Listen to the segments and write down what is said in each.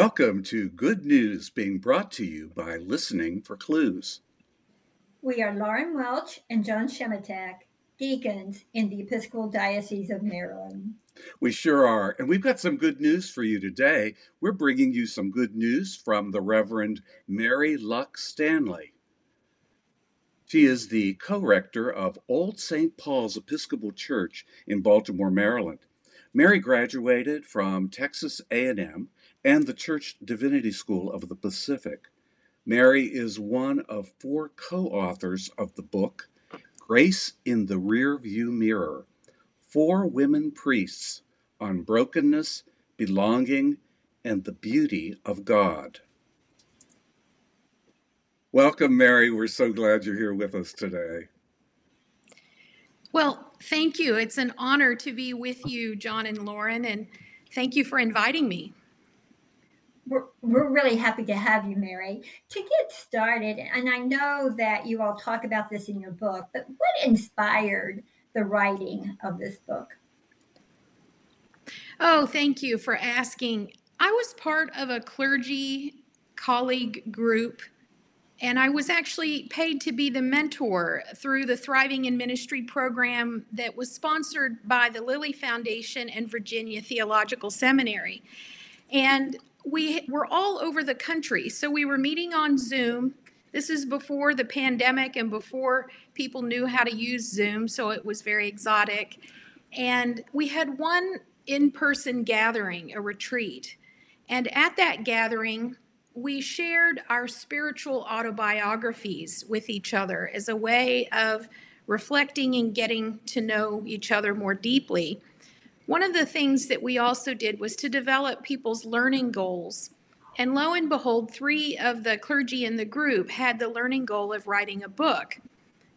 Welcome to Good News being brought to you by Listening for Clues. We are Lauren Welch and John Shematak, deacons in the Episcopal Diocese of Maryland. We sure are. And we've got some good news for you today. We're bringing you some good news from the Reverend Mary Luck Stanley. She is the co-rector of Old St. Paul's Episcopal Church in Baltimore, Maryland. Mary graduated from Texas A&M and the Church Divinity School of the Pacific. Mary is one of four co authors of the book Grace in the Rear View Mirror Four Women Priests on Brokenness, Belonging, and the Beauty of God. Welcome, Mary. We're so glad you're here with us today. Well, thank you. It's an honor to be with you, John and Lauren, and thank you for inviting me we're, we're really happy to have you, Mary. To get started, and I know that you all talk about this in your book, but what inspired the writing of this book? Oh, thank you for asking. I was part of a clergy colleague group, and I was actually paid to be the mentor through the Thriving in Ministry program that was sponsored by the Lilly Foundation and Virginia Theological Seminary. And we were all over the country. So we were meeting on Zoom. This is before the pandemic and before people knew how to use Zoom, so it was very exotic. And we had one in person gathering, a retreat. And at that gathering, we shared our spiritual autobiographies with each other as a way of reflecting and getting to know each other more deeply. One of the things that we also did was to develop people's learning goals. And lo and behold, three of the clergy in the group had the learning goal of writing a book.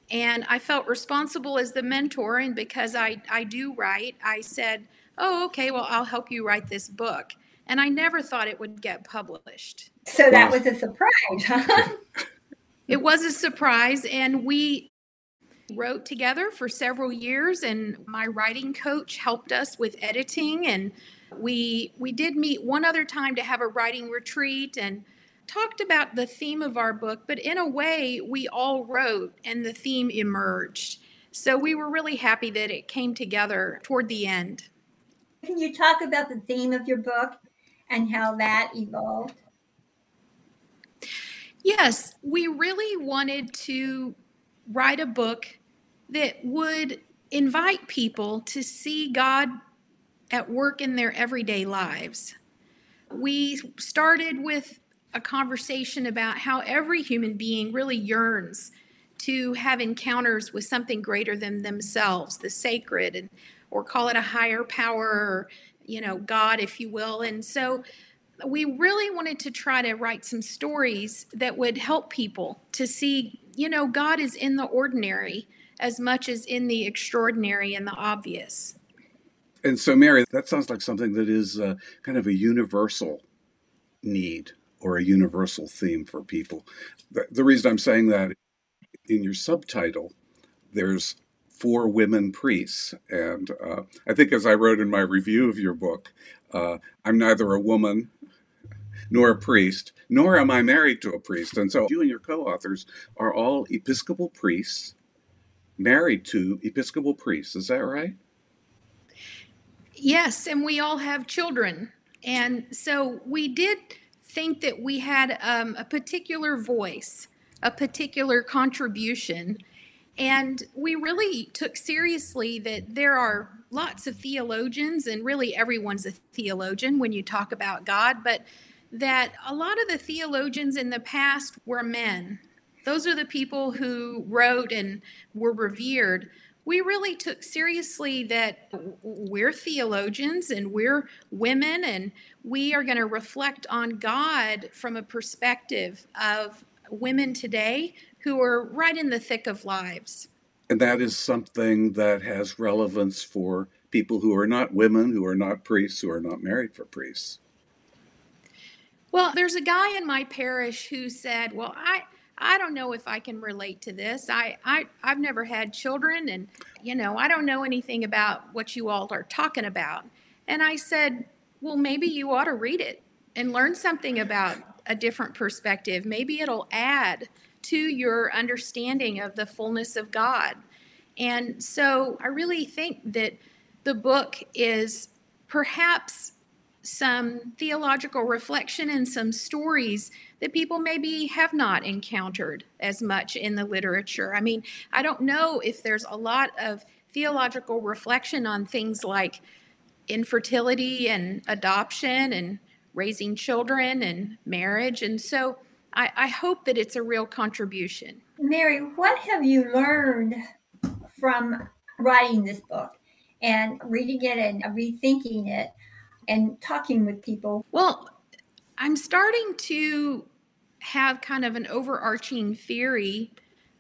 And I felt responsible as the mentor. And because I, I do write, I said, Oh, okay, well, I'll help you write this book. And I never thought it would get published. So that was a surprise, huh? it was a surprise. And we wrote together for several years and my writing coach helped us with editing and we we did meet one other time to have a writing retreat and talked about the theme of our book but in a way we all wrote and the theme emerged. So we were really happy that it came together toward the end. Can you talk about the theme of your book and how that evolved? Yes we really wanted to write a book that would invite people to see God at work in their everyday lives. We started with a conversation about how every human being really yearns to have encounters with something greater than themselves, the sacred, and or call it a higher power, or, you know, God, if you will. And so we really wanted to try to write some stories that would help people to see, you know, God is in the ordinary as much as in the extraordinary and the obvious. And so, Mary, that sounds like something that is uh, kind of a universal need or a universal theme for people. The, the reason I'm saying that in your subtitle, there's four women priests. And uh, I think, as I wrote in my review of your book, uh, I'm neither a woman nor a priest, nor am I married to a priest. And so you and your co authors are all Episcopal priests married to Episcopal priests. Is that right? Yes, and we all have children. And so we did think that we had um, a particular voice, a particular contribution. And we really took seriously that there are lots of theologians, and really everyone's a theologian when you talk about God, but that a lot of the theologians in the past were men those are the people who wrote and were revered. We really took seriously that we're theologians and we're women, and we are going to reflect on God from a perspective of women today who are right in the thick of lives. And that is something that has relevance for people who are not women, who are not priests, who are not married for priests. Well, there's a guy in my parish who said, Well, I, I don't know if I can relate to this. I, I I've never had children and you know, I don't know anything about what you all are talking about. And I said, "Well, maybe you ought to read it and learn something about a different perspective. Maybe it'll add to your understanding of the fullness of God. And so I really think that the book is perhaps some theological reflection and some stories that people maybe have not encountered as much in the literature. I mean, I don't know if there's a lot of theological reflection on things like infertility and adoption and raising children and marriage. And so I, I hope that it's a real contribution. Mary, what have you learned from writing this book and reading it and rethinking it and talking with people? Well, I'm starting to have kind of an overarching theory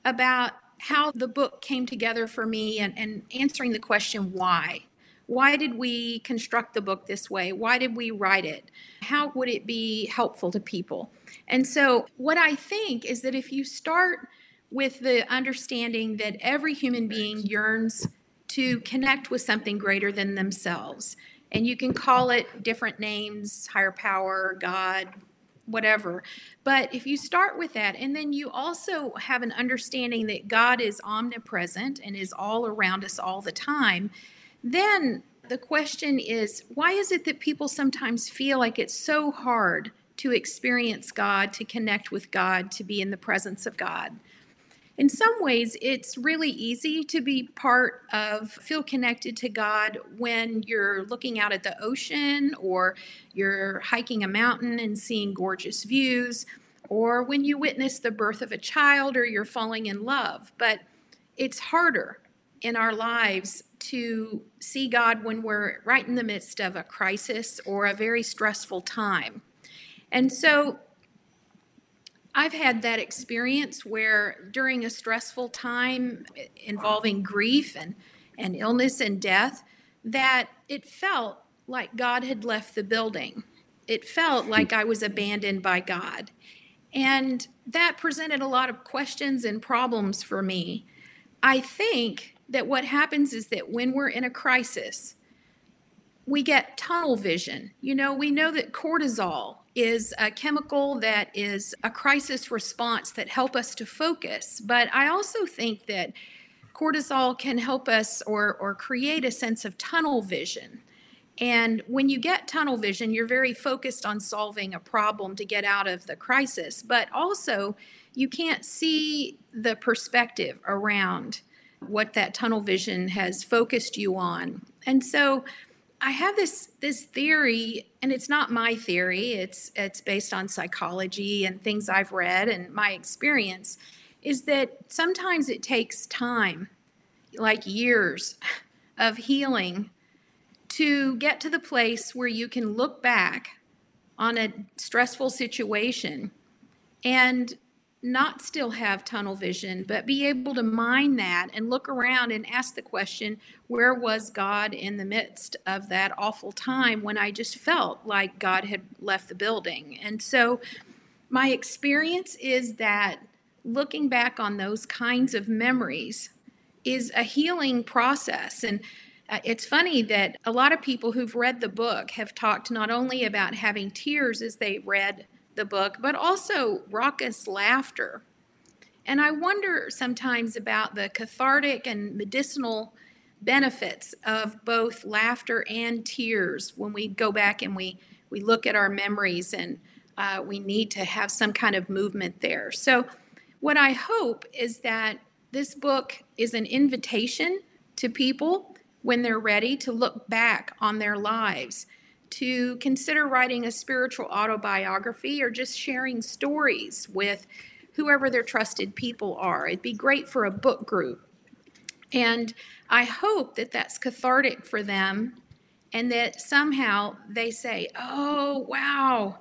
about how the book came together for me and, and answering the question why. Why did we construct the book this way? Why did we write it? How would it be helpful to people? And so, what I think is that if you start with the understanding that every human being yearns to connect with something greater than themselves, and you can call it different names higher power, God, whatever. But if you start with that, and then you also have an understanding that God is omnipresent and is all around us all the time, then the question is why is it that people sometimes feel like it's so hard to experience God, to connect with God, to be in the presence of God? In some ways, it's really easy to be part of, feel connected to God when you're looking out at the ocean or you're hiking a mountain and seeing gorgeous views, or when you witness the birth of a child or you're falling in love. But it's harder in our lives to see God when we're right in the midst of a crisis or a very stressful time. And so I've had that experience where during a stressful time involving grief and, and illness and death, that it felt like God had left the building. It felt hmm. like I was abandoned by God. And that presented a lot of questions and problems for me. I think that what happens is that when we're in a crisis, we get tunnel vision. You know, we know that cortisol is a chemical that is a crisis response that help us to focus. But I also think that cortisol can help us or, or create a sense of tunnel vision. And when you get tunnel vision, you're very focused on solving a problem to get out of the crisis, but also you can't see the perspective around what that tunnel vision has focused you on. And so I have this this theory, and it's not my theory. It's it's based on psychology and things I've read and my experience. Is that sometimes it takes time, like years, of healing, to get to the place where you can look back on a stressful situation and not still have tunnel vision, but be able to mine that and look around and ask the question where was God in the midst of that awful time when I just felt like God had left the building? And so my experience is that looking back on those kinds of memories is a healing process. And uh, it's funny that a lot of people who've read the book have talked not only about having tears as they read the book, but also raucous laughter. And I wonder sometimes about the cathartic and medicinal benefits of both laughter and tears when we go back and we, we look at our memories and uh, we need to have some kind of movement there. So, what I hope is that this book is an invitation to people when they're ready to look back on their lives to consider writing a spiritual autobiography or just sharing stories with whoever their trusted people are. It'd be great for a book group. And I hope that that's cathartic for them and that somehow they say, oh, wow,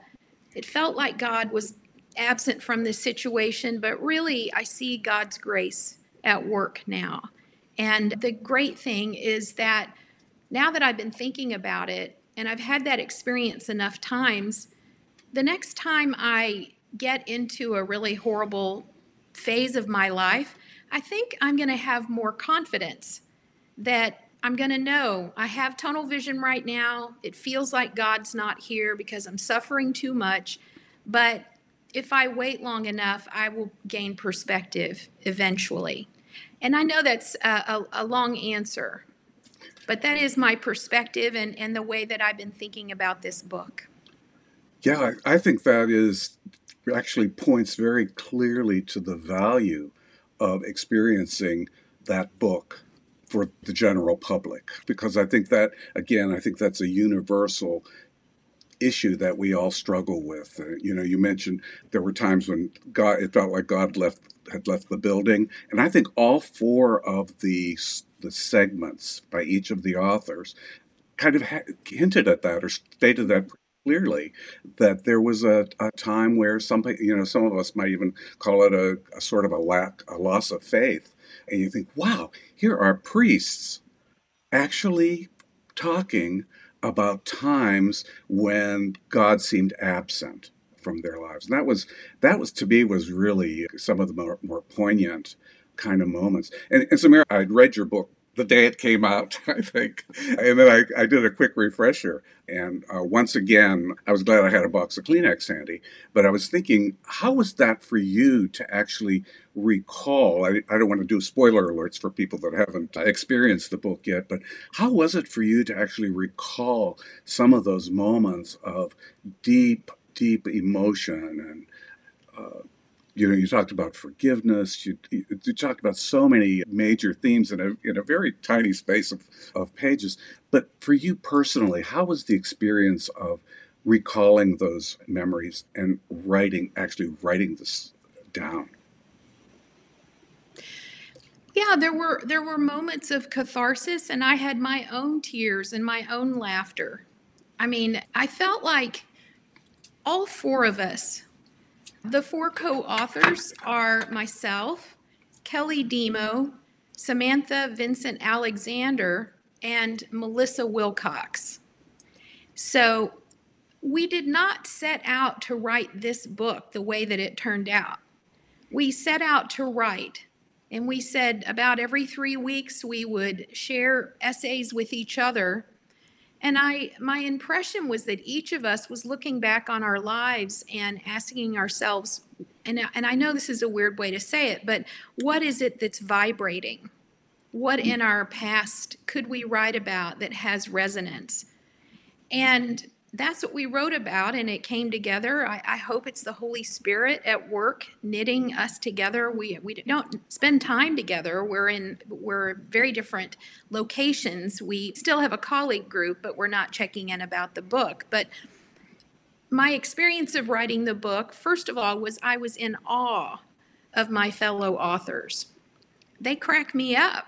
it felt like God was absent from this situation, but really I see God's grace at work now. And the great thing is that now that I've been thinking about it, and I've had that experience enough times, the next time I get into a really horrible phase of my life, I think I'm going to have more confidence that I'm going to know I have tunnel vision right now. It feels like God's not here because I'm suffering too much. But if I wait long enough, I will gain perspective eventually. And I know that's a, a, a long answer, but that is my perspective and, and the way that I've been thinking about this book. Yeah, I think that is actually points very clearly to the value of experiencing that book for the general public because I think that again I think that's a universal issue that we all struggle with. Uh, you know, you mentioned there were times when God it felt like God left had left the building, and I think all four of the the segments by each of the authors kind of ha- hinted at that or stated that clearly that there was a, a time where some you know some of us might even call it a, a sort of a lack a loss of faith and you think wow here are priests actually talking about times when God seemed absent from their lives. And that was that was to me was really some of the more, more poignant kind of moments. And, and so Mary, I'd read your book the day it came out, I think. And then I, I did a quick refresher. And uh, once again, I was glad I had a box of Kleenex handy. But I was thinking, how was that for you to actually recall? I, I don't want to do spoiler alerts for people that haven't experienced the book yet, but how was it for you to actually recall some of those moments of deep, deep emotion and uh, you know, you talked about forgiveness. You, you, talked about so many major themes in a, in a very tiny space of, of pages. But for you personally, how was the experience of recalling those memories and writing, actually writing this down? Yeah, there were there were moments of catharsis, and I had my own tears and my own laughter. I mean, I felt like all four of us the four co authors are myself, Kelly Demo, Samantha Vincent Alexander, and Melissa Wilcox. So we did not set out to write this book the way that it turned out. We set out to write, and we said about every three weeks we would share essays with each other and I my impression was that each of us was looking back on our lives and asking ourselves and and I know this is a weird way to say it, but what is it that's vibrating? What in our past could we write about that has resonance? And that's what we wrote about and it came together. I, I, hope it's the holy spirit at work knitting us together. We, we don't spend time together. We're in we're very different locations. We still have a colleague group but we're not checking in about the book. But my experience of writing the book first of all was i was in awe of my fellow authors. They crack me up.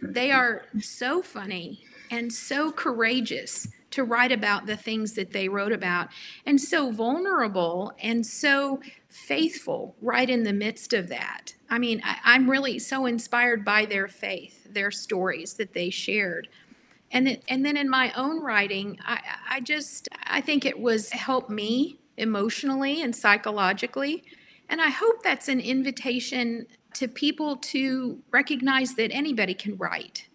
They are so funny and so courageous to write about the things that they wrote about and so vulnerable and so faithful right in the midst of that. I mean, I, am really so inspired by their faith, their stories that they shared. And, it, and then in my own writing, I, I just, I think it was helped me emotionally and psychologically. And I hope that's an invitation to people to recognize that anybody can write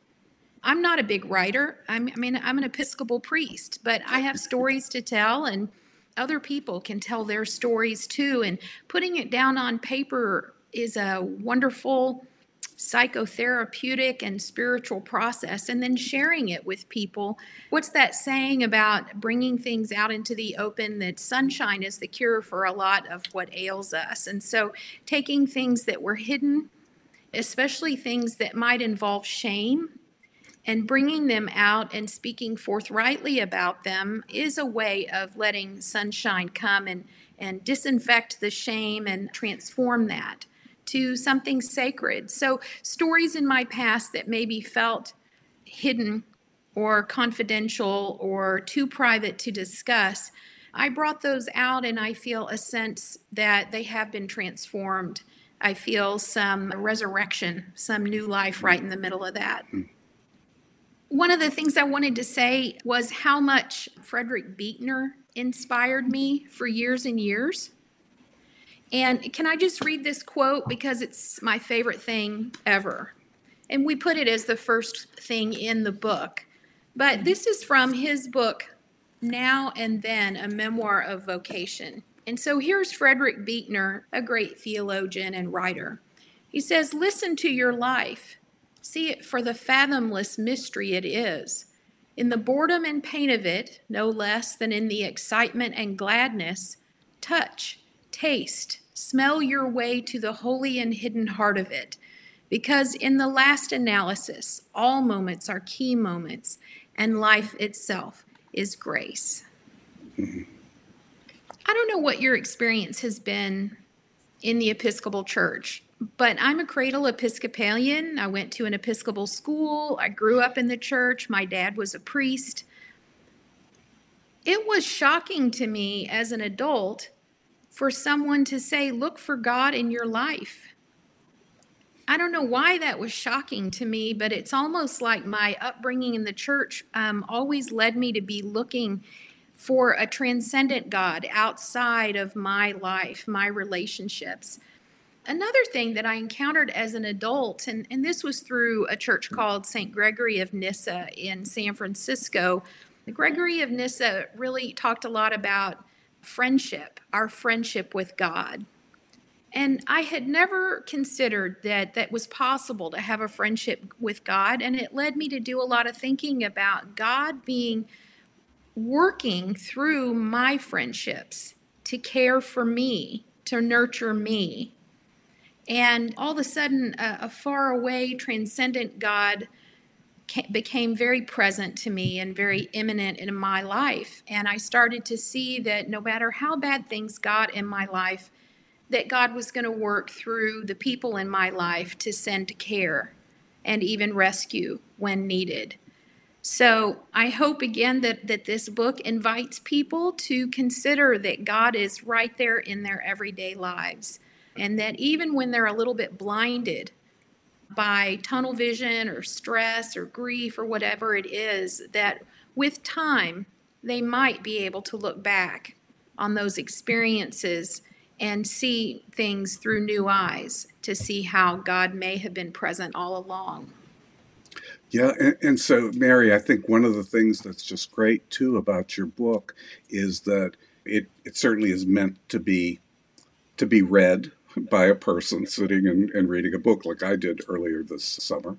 I'm not a big writer. I'm, I mean, I'm an Episcopal priest, but I have stories to tell, and other people can tell their stories too. And putting it down on paper is a wonderful psychotherapeutic and spiritual process, and then sharing it with people. What's that saying about bringing things out into the open that sunshine is the cure for a lot of what ails us? And so, taking things that were hidden, especially things that might involve shame and bringing them out and speaking forthrightly about them is a way of letting sunshine come and, and disinfect the shame and transform that to something sacred. So, stories in my past that maybe felt hidden or confidential or too private to discuss, I brought those out and I feel a sense that they have been transformed. I feel some resurrection, some new life right in the middle of that. Mm. One of the things I wanted to say was how much Frederick Buechner inspired me for years and years. And can I just read this quote because it's my favorite thing ever? And we put it as the first thing in the book. But this is from his book, Now and Then, a memoir of vocation. And so here's Frederick Buechner, a great theologian and writer. He says, Listen to your life, see it for the fathomless mystery it is. In the boredom and pain of it, no less than in the excitement and gladness, touch, taste, smell your way to the holy and hidden heart of it. Because in the last analysis, all moments are key moments, and life itself is grace. Mm-hmm. I don't know what your experience has been in the Episcopal Church, but I'm a cradle Episcopalian. I went to an Episcopal school. I grew up in the church. My dad was a priest. It was shocking to me as an adult for someone to say, Look for God in your life. I don't know why that was shocking to me, but it's almost like my upbringing in the church um, always led me to be looking for a transcendent God outside of my life, my relationships. Another thing that I encountered as an adult, and, and this was through a church called St. Gregory of Nyssa in San Francisco. Gregory of Nyssa really talked a lot about friendship, our friendship with God. And I had never considered that that was possible to have a friendship with God. And it led me to do a lot of thinking about God being working through my friendships to care for me, to nurture me. And all of a sudden, a, a far away, transcendent God became very present to me and very immanent in my life. And I started to see that no matter how bad things got in my life, that God was going to work through the people in my life to send care and even rescue when needed. So I hope again that, that this book invites people to consider that God is right there in their everyday lives. And that even when they're a little bit blinded by tunnel vision or stress or grief or whatever it is, that with time they might be able to look back on those experiences and see things through new eyes to see how God may have been present all along. Yeah, and, and, so Mary, I think one of the things that's just great too about your book is that it it certainly is meant to be to be read by a person sitting and, and reading a book like I did earlier this summer.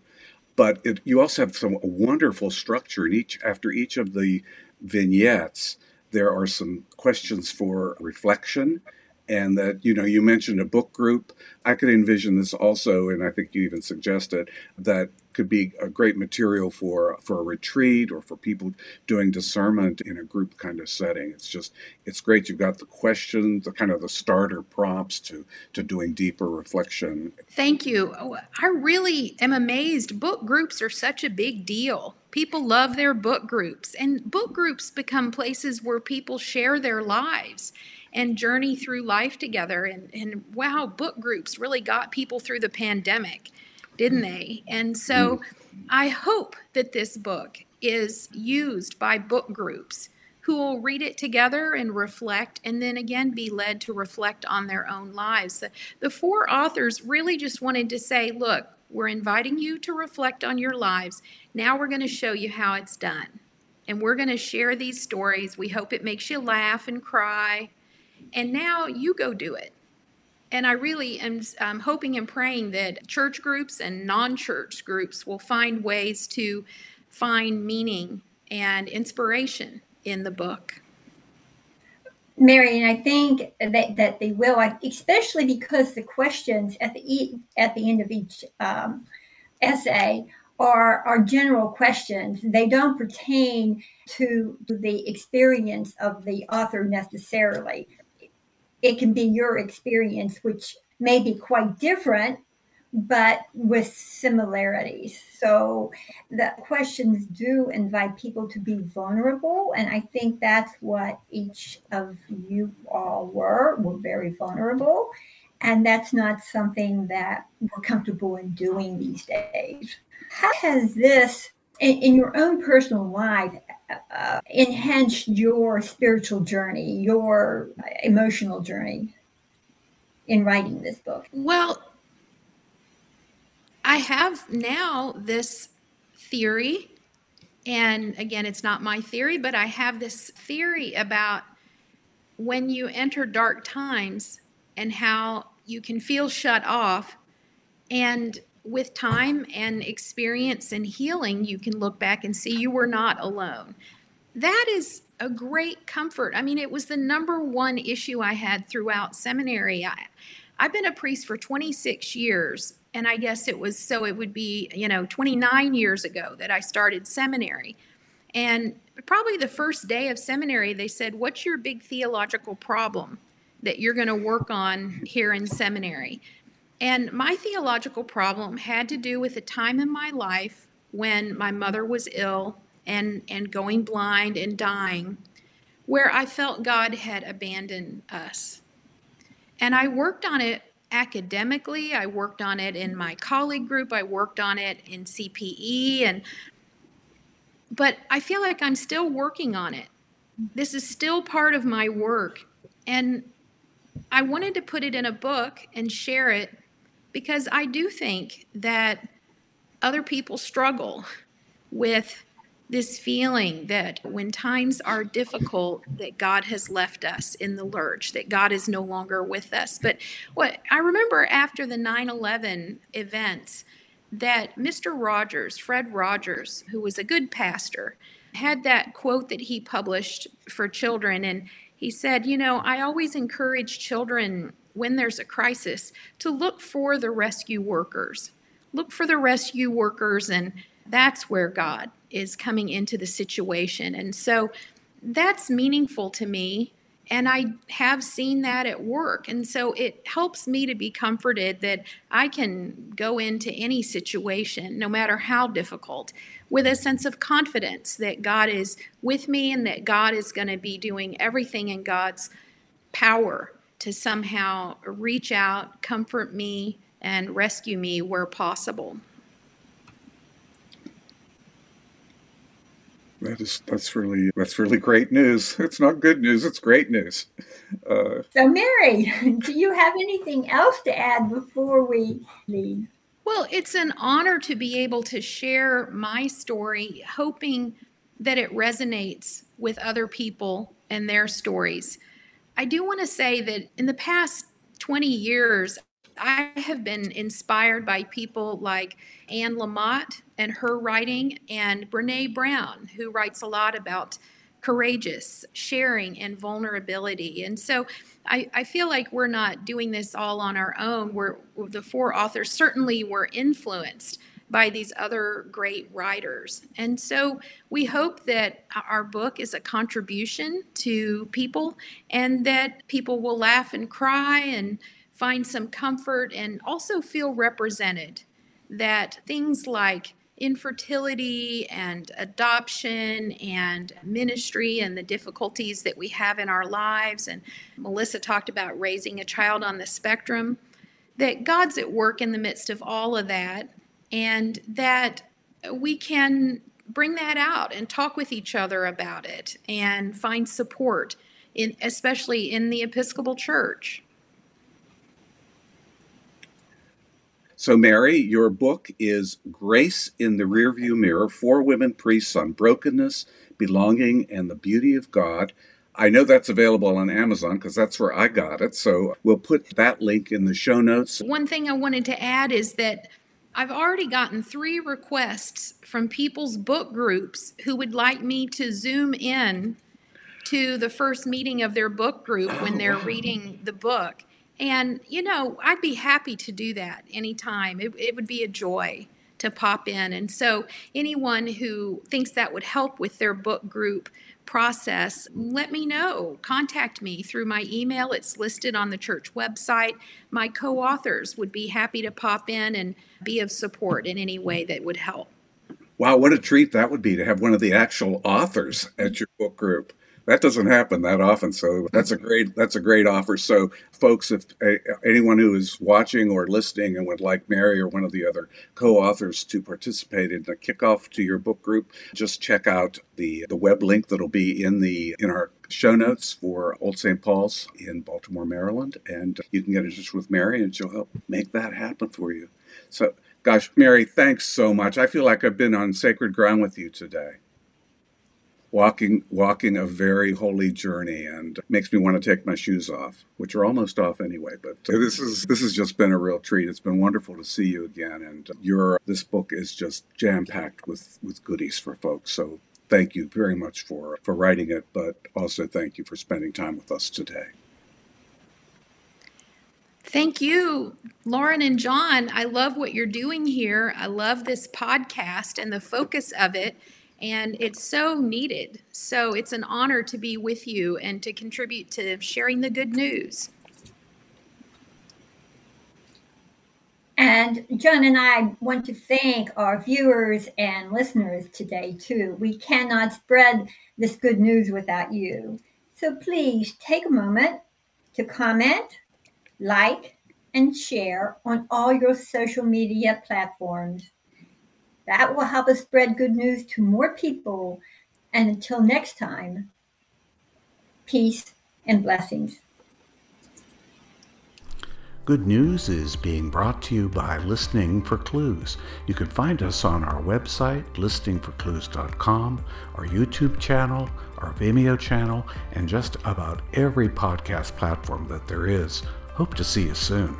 But it, you also have some wonderful structure in each after each of the vignettes. There are some questions for reflection and that you know you mentioned a book group. I could envision this also and i think you even suggested that could be a great material for for a retreat or for people doing discernment in a group kind of setting. It's just it's great you've got the questions the kind of the starter prompts to to doing deeper reflection. Thank you. Oh, i really am amazed. Book groups are such a big deal. People love their book groups and book groups become places where people share their lives and journey through life together. And, and wow, book groups really got people through the pandemic, didn't they? And so mm-hmm. I hope that this book is used by book groups who will read it together and reflect, and then again be led to reflect on their own lives. The, the four authors really just wanted to say, look, we're inviting you to reflect on your lives. Now we're going to show you how it's done. And we're going to share these stories. We hope it makes you laugh and cry and now you go do it. And I really am um, hoping and praying that church groups and non church groups will find ways to find meaning and inspiration in the book. Mary, and I think that, that they will, especially because the questions at the at the end of each um, essay are are general questions. They don't pertain to the experience of the author necessarily it can be your experience, which may be quite different, but with similarities. So the questions do invite people to be vulnerable. And I think that's what each of you all were, were very vulnerable. And that's not something that we're comfortable in doing these days. How has this, in, in your own personal life, uh, enhanced your spiritual journey, your emotional journey in writing this book? Well, I have now this theory, and again, it's not my theory, but I have this theory about when you enter dark times and how you can feel shut off. And with time and experience and healing, you can look back and see you were not alone. That is a great comfort. I mean, it was the number one issue I had throughout seminary. I, I've been a priest for 26 years, and I guess it was so it would be, you know, 29 years ago that I started seminary. And probably the first day of seminary, they said, What's your big theological problem that you're going to work on here in seminary? And my theological problem had to do with a time in my life when my mother was ill and, and going blind and dying, where I felt God had abandoned us. And I worked on it academically, I worked on it in my colleague group, I worked on it in CPE and but I feel like I'm still working on it. This is still part of my work and I wanted to put it in a book and share it because I do think that other people struggle with this feeling that when times are difficult that god has left us in the lurch that god is no longer with us. But what i remember after the 9-11 events that mr rogers fred rogers who was a good pastor had that quote that he published for children. And he said you know i always encourage children when there's a crisis to look for the rescue workers look for the rescue workers and that's where god is coming into the situation. And so that's meaningful to me. And I have seen that at work. And so it helps me to be comforted that I can go into any situation, no matter how difficult, with a sense of confidence that God is with me and that God is going to be doing everything in God's power to somehow reach out, comfort me, and rescue me where possible. That is that's really that's really great news. It's not good news. It's great news. Uh, so, Mary, do you have anything else to add before we leave? Well, it's an honor to be able to share my story, hoping that it resonates with other people and their stories. I do want to say that in the past 20 years, I have been inspired by people like Anne Lamott and her writing, and Brene Brown, who writes a lot about courageous sharing and vulnerability. And so I, I, feel like we're not doing this all on our own. We're the four authors certainly were influenced by these other great writers. And so we hope that our book is a contribution to people and that people will laugh and cry and find some comfort and also feel represented. That things like infertility and adoption and ministry and the difficulties that we have in our lives, and Melissa talked about raising a child on the spectrum, that God's at work in the midst of all of that, and that we can bring that out and talk with each other about it and find support in especially in the Episcopal Church. So, Mary, your book is Grace in the Rearview Mirror Four Women Priests on Brokenness, Belonging, and the Beauty of God. I know that's available on Amazon because that's where I got it. So, we'll put that link in the show notes. One thing I wanted to add is that I've already gotten three requests from people's book groups who would like me to zoom in to the first meeting of their book group when they're reading the book. And, you know, I'd be happy to do that anytime. It, it would be a joy to pop in. And so, anyone who thinks that would help with their book group process, let me know. Contact me through my email. It's listed on the church website. My co authors would be happy to pop in and be of support in any way that would help. Wow, what a treat that would be to have one of the actual authors at your book group that doesn't happen that often. So that's a great that's a great offer. So folks, if uh, anyone who is watching or listening and would like Mary or one of the other co-authors to participate in the kickoff to your book group, just check out the the web link that'll be in the in our show notes for Old St. Paul's in Baltimore, Maryland, and you can get in touch with Mary and she'll help make that happen for you. So, gosh, Mary, thanks so much. I feel like I've been on sacred ground with you today walking walking a very holy journey and makes me want to take my shoes off which are almost off anyway but this is this has just been a real treat it's been wonderful to see you again and your this book is just jam packed with with goodies for folks so thank you very much for for writing it but also thank you for spending time with us today Thank you, Lauren and John. I love what you're doing here. I love this podcast and the focus of it and it's so needed. So it's an honor to be with you and to contribute to sharing the good news. And John and I want to thank our viewers and listeners today, too. We cannot spread this good news without you. So please take a moment to comment, like, and share on all your social media platforms. That will help us spread good news to more people. And until next time, peace and blessings. Good News is being brought to you by Listening for Clues. You can find us on our website, listeningforclues.com, our YouTube channel, our Vimeo channel, and just about every podcast platform that there is. Hope to see you soon.